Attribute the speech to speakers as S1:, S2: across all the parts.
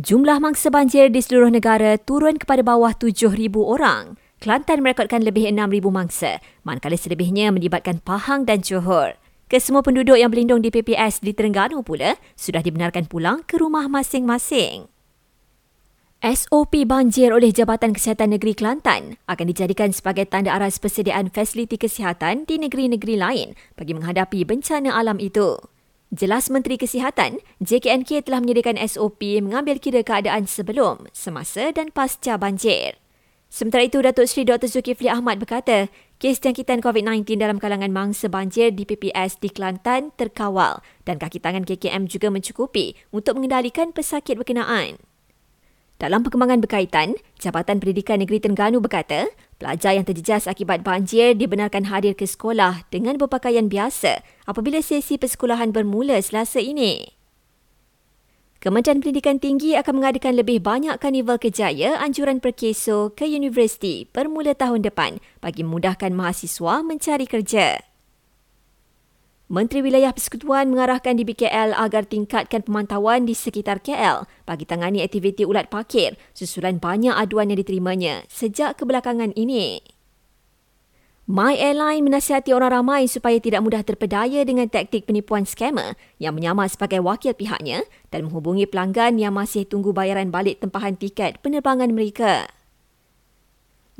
S1: Jumlah mangsa banjir di seluruh negara turun kepada bawah 7,000 orang. Kelantan merekodkan lebih 6,000 mangsa, manakala selebihnya melibatkan Pahang dan Johor. Kesemua penduduk yang berlindung di PPS di Terengganu pula sudah dibenarkan pulang ke rumah masing-masing. SOP banjir oleh Jabatan Kesihatan Negeri Kelantan akan dijadikan sebagai tanda aras persediaan fasiliti kesihatan di negeri-negeri lain bagi menghadapi bencana alam itu. Jelas Menteri Kesihatan, JKNK telah menyediakan SOP mengambil kira keadaan sebelum, semasa dan pasca banjir. Sementara itu, Datuk Seri Dr. Zulkifli Ahmad berkata, kes jangkitan COVID-19 dalam kalangan mangsa banjir di PPS di Kelantan terkawal dan kaki tangan KKM juga mencukupi untuk mengendalikan pesakit berkenaan. Dalam perkembangan berkaitan, Jabatan Pendidikan Negeri Terengganu berkata, pelajar yang terjejas akibat banjir dibenarkan hadir ke sekolah dengan berpakaian biasa apabila sesi persekolahan bermula selasa ini. Kementerian Pendidikan Tinggi akan mengadakan lebih banyak karnival kejaya anjuran perkeso ke universiti bermula tahun depan bagi memudahkan mahasiswa mencari kerja. Menteri Wilayah Persekutuan mengarahkan di BKL agar tingkatkan pemantauan di sekitar KL bagi tangani aktiviti ulat pakir susulan banyak aduan yang diterimanya sejak kebelakangan ini. My Airline menasihati orang ramai supaya tidak mudah terpedaya dengan taktik penipuan skamer yang menyamar sebagai wakil pihaknya dan menghubungi pelanggan yang masih tunggu bayaran balik tempahan tiket penerbangan mereka.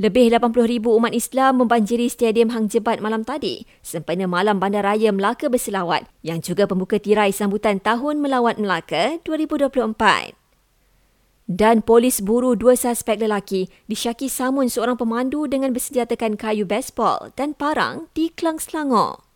S1: Lebih 80,000 umat Islam membanjiri Stadium Hang Jebat malam tadi sempena Malam Bandaraya Melaka berselawat yang juga pembuka tirai sambutan Tahun Melawat Melaka 2024. Dan polis buru dua suspek lelaki disyaki samun seorang pemandu dengan bersenjatakan kayu baseball dan parang di Kelang Selangor.